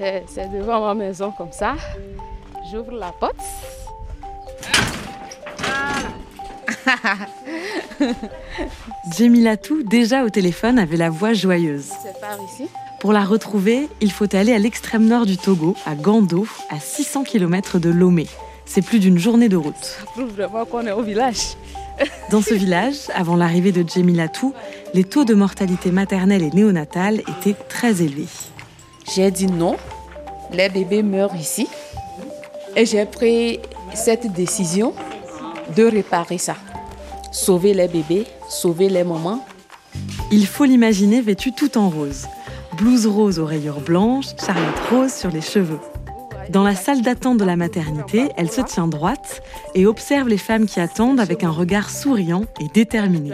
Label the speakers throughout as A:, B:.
A: C'est devant ma maison comme ça. J'ouvre la porte.
B: Jemilatou, déjà au téléphone, avait la voix joyeuse.
A: C'est par ici.
B: Pour la retrouver, il faut aller à l'extrême nord du Togo, à Gando, à 600 km de Lomé. C'est plus d'une journée de route.
A: Ça prouve vraiment qu'on est au village.
B: Dans ce village, avant l'arrivée de Jemilatou, les taux de mortalité maternelle et néonatale étaient très élevés.
A: J'ai dit non. Les bébés meurent ici. Et j'ai pris cette décision de réparer ça. Sauver les bébés, sauver les mamans.
B: Il faut l'imaginer vêtue tout en rose. Blouse rose aux rayures blanches, charlotte rose sur les cheveux. Dans la salle d'attente de la maternité, elle se tient droite et observe les femmes qui attendent avec un regard souriant et déterminé.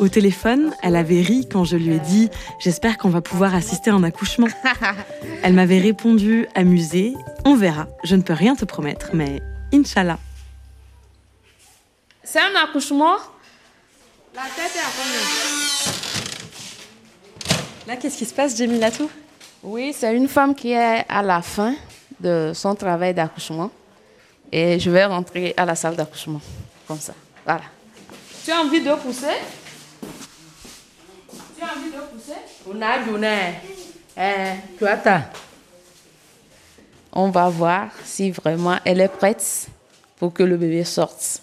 B: Au téléphone, elle avait ri quand je lui ai dit J'espère qu'on va pouvoir assister à un accouchement. Elle m'avait répondu, amusée On verra, je ne peux rien te promettre, mais Inch'Allah.
A: C'est un accouchement?
C: La tête est à combien?
B: Là, qu'est-ce qui se passe, Jemilatou
A: Oui, c'est une femme qui est à la fin de son travail d'accouchement. Et je vais rentrer à la salle d'accouchement. Comme ça. Voilà. Tu as envie de pousser? Tu as envie de pousser?
C: On a donné. Eh, tu ta.
A: On va voir si vraiment elle est prête pour que le bébé sorte.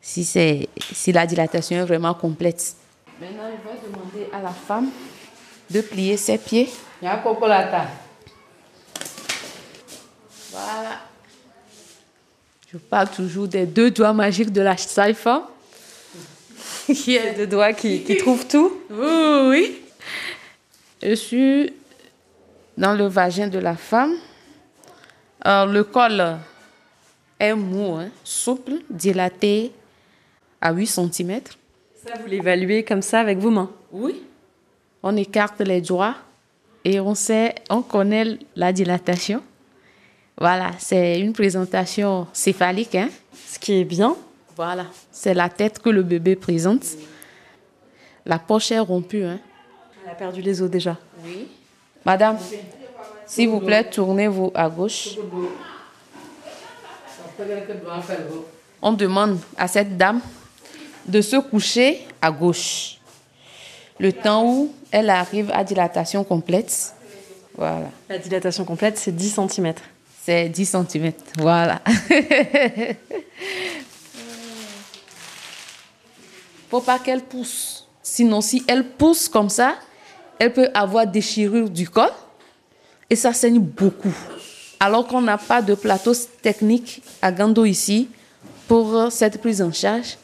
A: Si, c'est, si la dilatation est vraiment complète. Maintenant, je vais demander à la femme de plier ses pieds
C: y a coco la ta.
A: Voilà. Je parle toujours des deux doigts magiques de la saifa.
B: Qui est deux doigts qui, qui trouvent tout
A: Oui, oui. Je suis dans le vagin de la femme. Alors, le col est mou, hein, souple, dilaté à 8 cm.
B: Ça, vous l'évaluez comme ça avec vos mains?
A: Oui. On écarte les doigts et on sait, on connaît la dilatation. Voilà, c'est une présentation céphalique. Hein.
B: Ce qui est bien.
A: Voilà, c'est la tête que le bébé présente. La poche est rompue. Hein.
B: Elle a perdu les os déjà.
A: Oui. Madame, s'il vous plaît, tournez-vous à gauche. On demande à cette dame de se coucher à gauche. Le temps où elle arrive à dilatation complète. Voilà.
B: La dilatation complète, c'est 10 cm.
A: C'est 10 cm. Voilà. Faut pas qu'elle pousse. Sinon, si elle pousse comme ça, elle peut avoir déchirure du col et ça saigne beaucoup. Alors qu'on n'a pas de plateau technique à Gando ici pour euh, cette prise en charge,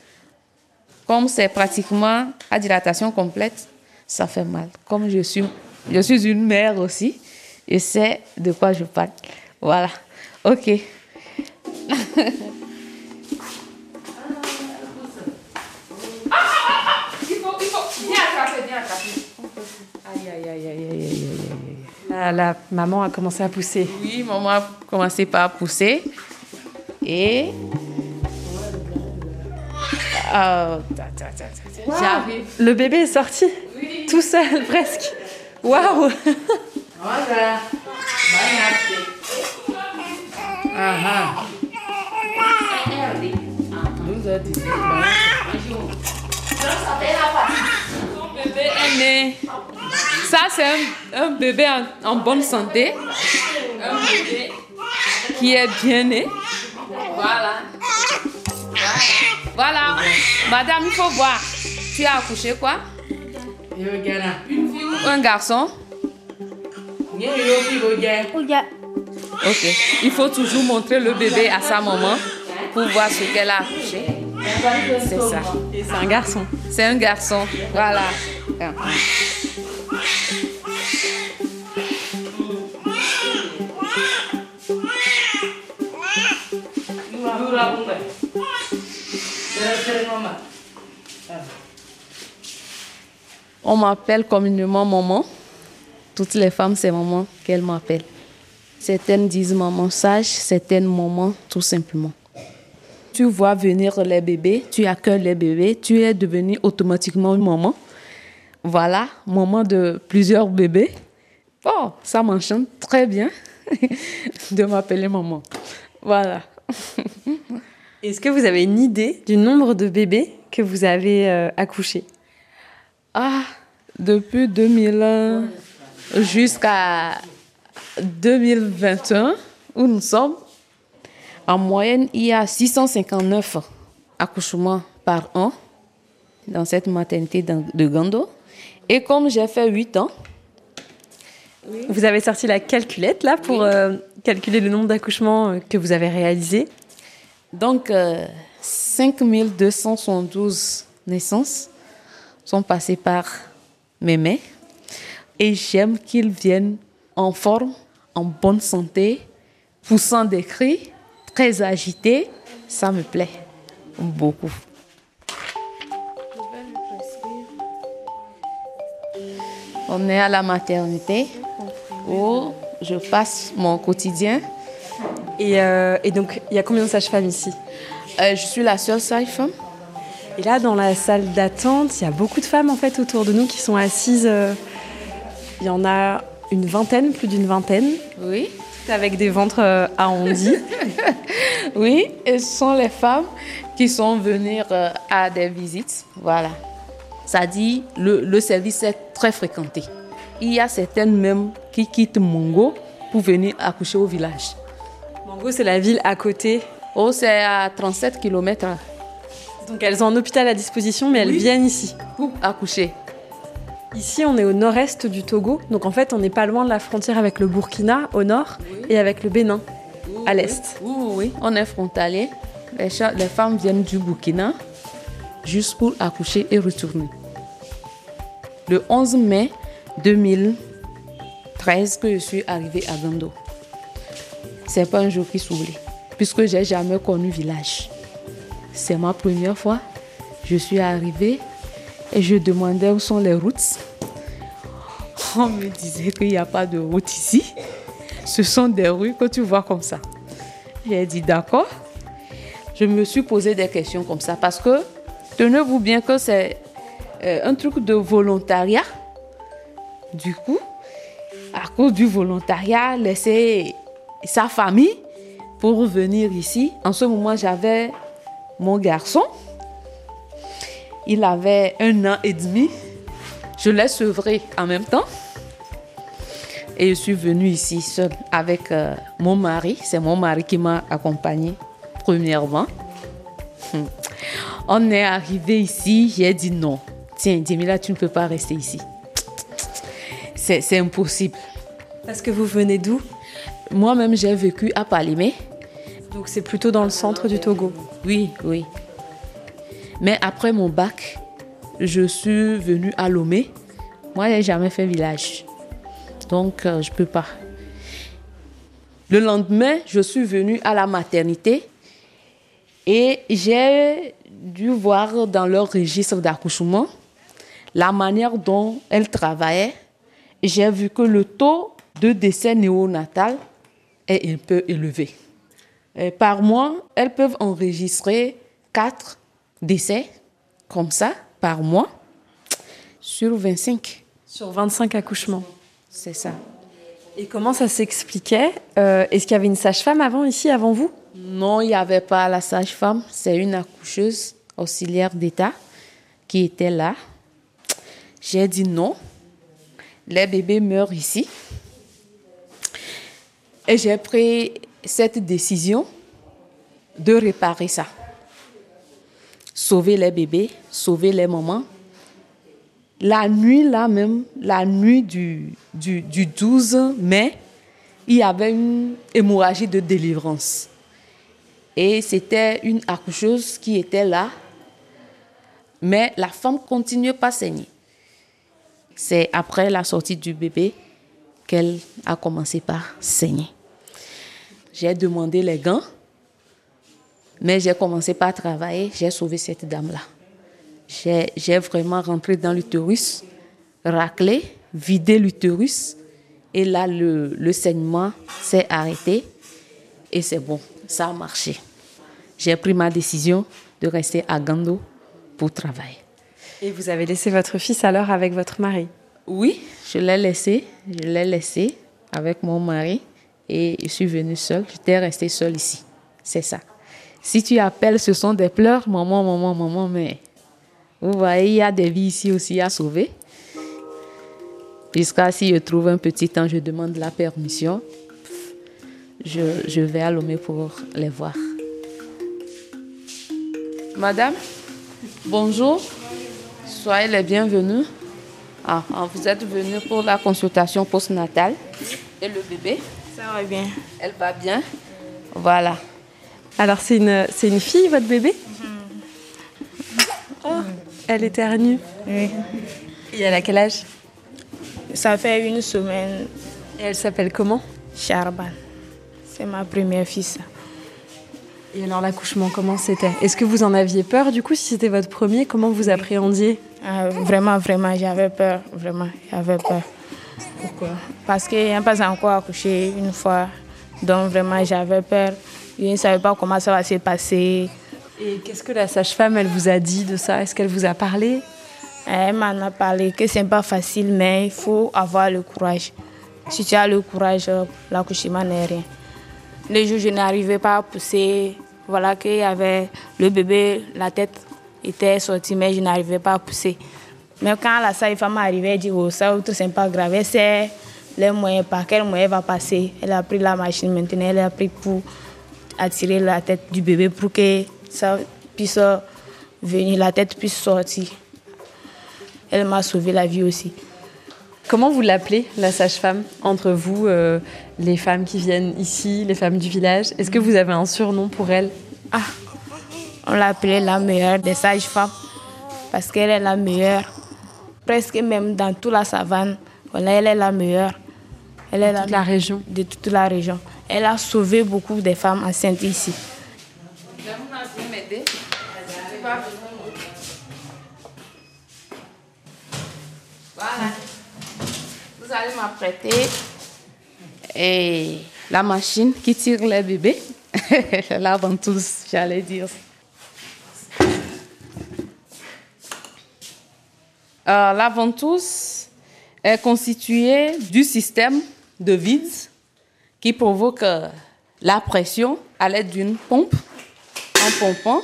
A: comme c'est pratiquement à dilatation complète, ça fait mal. Comme je suis, je suis une mère aussi, et c'est de quoi je parle. Voilà. OK. Il faut, il faut. Viens attraper, viens attraper. Aïe, aïe, aïe, aïe, aïe, aïe, aïe, aïe.
B: La, la maman a commencé à pousser.
A: Oui, maman a commencé par pousser. Et. Ah, ta. J'arrive.
B: Le bébé est sorti tout seul presque. Waouh
C: Voilà. Aha. Nous a dit.
A: Son bébé est né. Ça, c'est un, un bébé en, en bonne santé. Un bébé qui est bien né. Voilà. Voilà. Madame, il faut voir. Tu as accouché quoi? Une fille ou un garçon Ok. Il faut toujours montrer le bébé à sa maman pour voir ce qu'elle a accouché. C'est ça.
B: Et c'est un garçon.
A: C'est un garçon. Voilà. On m'appelle communément maman. Toutes les femmes, c'est maman qu'elles m'appellent. Certaines disent maman sage, certaines maman tout simplement. Tu vois venir les bébés, tu accueilles les bébés, tu es devenu automatiquement maman. Voilà, maman de plusieurs bébés. Oh, ça m'enchante très bien. de m'appeler maman. Voilà.
B: Est-ce que vous avez une idée du nombre de bébés que vous avez euh, accouchés?
A: Ah, depuis 2001 jusqu'à 2021, où nous sommes, en moyenne, il y a 659 accouchements par an dans cette maternité de Gando. Et comme j'ai fait 8 ans,
B: vous avez sorti la calculette là pour euh, calculer le nombre d'accouchements euh, que vous avez réalisés.
A: Donc, 5272 euh, naissances sont passées par mes mains. Et j'aime qu'ils viennent en forme, en bonne santé, poussant des cris, très agités. Ça me plaît beaucoup. On est à la maternité où je passe mon quotidien.
B: Et, euh, donc, il y a combien de sages-femmes ici?
A: Euh, Je suis la seule sage-femme.
B: Et là, dans la salle d'attente, il y a beaucoup de femmes en fait autour de nous qui sont assises. Euh, il y en a une vingtaine, plus d'une vingtaine.
A: Oui.
B: avec des ventres arrondis.
A: oui, et ce sont les femmes qui sont venues à des visites. Voilà. Ça dit, le, le service est très fréquenté. Il y a certaines même qui quittent Mongo pour venir accoucher au village.
B: Mongo, c'est la ville à côté
A: Oh, c'est à 37 km.
B: Donc elles ont un hôpital à disposition, mais elles viennent ici.
A: Pour accoucher.
B: Ici, on est au nord-est du Togo. Donc en fait, on n'est pas loin de la frontière avec le Burkina au nord et avec le Bénin à l'est.
A: Oui, oui, on est frontalier. Les, les femmes viennent du Burkina juste pour accoucher et retourner le 11 mai 2013 que je suis arrivée à Gando. C'est pas un jour qui s'oublie, puisque j'ai jamais connu village. C'est ma première fois. Je suis arrivée et je demandais où sont les routes. On me disait qu'il n'y a pas de route ici. Ce sont des rues que tu vois comme ça. J'ai dit d'accord. Je me suis posé des questions comme ça parce que tenez-vous bien que c'est euh, un truc de volontariat. Du coup, à cause du volontariat, laisser sa famille pour venir ici. En ce moment, j'avais mon garçon. Il avait un an et demi. Je l'ai sevré en même temps. Et je suis venue ici seule avec euh, mon mari. C'est mon mari qui m'a accompagnée premièrement. Hum. On est arrivé ici, j'ai dit non. Tiens, Djemila, tu ne peux pas rester ici. C'est impossible.
B: Parce que vous venez d'où?
A: Moi-même, j'ai vécu à Palimé.
B: Donc c'est plutôt dans le centre du Togo
A: Oui, oui. Mais après mon bac, je suis venue à Lomé. Moi, je n'ai jamais fait village. Donc, euh, je ne peux pas. Le lendemain, je suis venue à la maternité et j'ai dû voir dans leur registre d'accouchement la manière dont elles travaillaient, j'ai vu que le taux de décès néonatal est un peu élevé. par mois, elles peuvent enregistrer 4 décès comme ça par mois sur 25.
B: Sur 25 accouchements.
A: C'est ça.
B: Et comment ça s'expliquait euh, Est-ce qu'il y avait une sage-femme avant ici, avant vous?
A: Non, il n'y avait pas la sage-femme. C'est une accoucheuse auxiliaire d'État qui était là. J'ai dit non. Les bébés meurent ici. Et j'ai pris cette décision de réparer ça. Sauver les bébés, sauver les mamans. La nuit, là même, la nuit du, du, du 12 mai, il y avait une hémorragie de délivrance. Et c'était une accoucheuse qui était là, mais la femme continuait pas à saigner. C'est après la sortie du bébé qu'elle a commencé par saigner. J'ai demandé les gants, mais j'ai commencé par travailler, j'ai sauvé cette dame-là. J'ai vraiment rentré dans l'utérus, raclé, vidé l'utérus, et là, le, le saignement s'est arrêté, et c'est bon, ça a marché. J'ai pris ma décision de rester à Gando pour travailler.
B: Et vous avez laissé votre fils alors avec votre mari?
A: Oui, je l'ai laissé. Je l'ai laissé avec mon mari et je suis venue seule. J'étais restée seule ici. C'est ça. Si tu appelles, ce sont des pleurs, maman, maman, maman, mais vous voyez, il y a des vies ici aussi à sauver. Jusqu'à si je trouve un petit temps, je demande la permission. Je, je vais à Lomé pour les voir. Madame, bonjour. Soyez les bienvenus. Ah, ah, vous êtes venue pour la consultation postnatale. Et le bébé?
D: Ça va bien.
A: Elle va bien? Voilà.
B: Alors, c'est une, c'est une fille, votre bébé Oh, Elle éternue.
D: Oui.
B: Et elle a quel âge?
D: Ça fait une semaine,
B: Et elle s'appelle comment?
D: Charban. C'est ma première fille. ça.
B: Et alors, l'accouchement, comment c'était? Est-ce que vous en aviez peur, du coup, si c'était votre premier? Comment vous appréhendiez?
D: Ah, vraiment, vraiment, j'avais peur. Vraiment, j'avais peur. Pourquoi? Parce que je n'ai pas encore accouché une fois. Donc, vraiment, j'avais peur. Je ne savais pas comment ça va se passer.
B: Et qu'est-ce que la sage-femme, elle vous a dit de ça? Est-ce qu'elle vous a parlé?
D: Elle m'en a parlé que ce n'est pas facile, mais il faut avoir le courage. Si tu as le courage, euh, l'accouchement n'est rien. Les jours, je n'arrivais pas à pousser. Voilà qu'il y avait le bébé, la tête était sortie, mais je n'arrivais pas à pousser. Mais quand la sage-femme arrivée, elle dit Oh, ça, autre, c'est pas grave. Elle sait les moyens, par quel moyen elle va passer. Elle a pris la machine maintenant, elle a pris pour attirer la tête du bébé pour que ça puisse venir, la tête puisse sortir. Elle m'a sauvé la vie aussi.
B: Comment vous l'appelez, la sage-femme, entre vous, euh, les femmes qui viennent ici, les femmes du village? Est-ce que vous avez un surnom pour elle?
D: Ah, on l'appelait la meilleure des sages-femmes parce qu'elle est la meilleure. Presque même dans toute la savane, voilà, elle est la meilleure. Elle est
B: Toute la région.
D: de toute la région. Elle a sauvé beaucoup de femmes enceintes ici.
A: Voilà. Vous allez m'apprêter et la machine qui tire les bébés. la ventouse, j'allais dire. Euh, la ventouse est constituée du système de vide qui provoque euh, la pression à l'aide d'une pompe en pompant.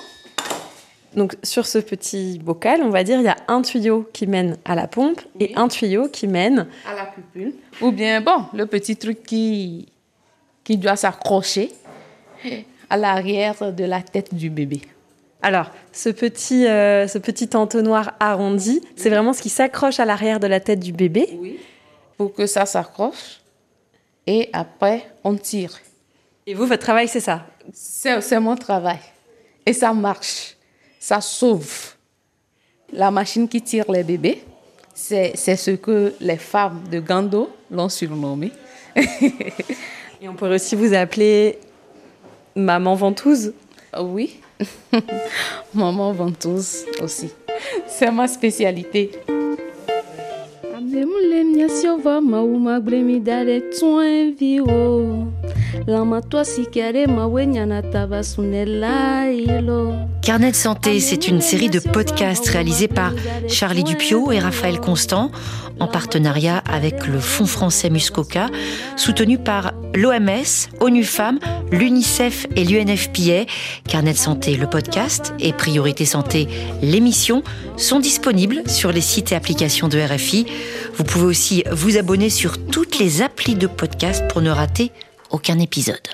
B: Donc sur ce petit bocal, on va dire, il y a un tuyau qui mène à la pompe et un tuyau qui mène
A: à la pupule. Ou bien, bon, le petit truc qui, qui doit s'accrocher à l'arrière de la tête du bébé.
B: Alors, ce petit, euh, ce petit entonnoir arrondi, c'est vraiment ce qui s'accroche à l'arrière de la tête du bébé.
A: Oui. Pour que ça s'accroche. Et après, on tire.
B: Et vous, votre travail, c'est ça?
A: C'est mon travail. Et ça marche. Ça sauve. La machine qui tire les bébés, c'est c'est ce que les femmes de Gando l'ont surnommé.
B: Et on pourrait aussi vous appeler maman ventouse.
A: Oui. Maman ventouse aussi. C'est ma spécialité. Demle mne syo vama ou mak bre mi dare twen vi ou
E: Carnet de santé, c'est une série de podcasts réalisés par Charlie Dupio et Raphaël Constant en partenariat avec le Fonds français Muscoca, soutenu par l'OMS, ONU Femmes, l'UNICEF et l'UNFPA. Carnet de santé, le podcast et Priorité santé, l'émission sont disponibles sur les sites et applications de RFI. Vous pouvez aussi vous abonner sur toutes les applis de podcast pour ne rater aucun épisode.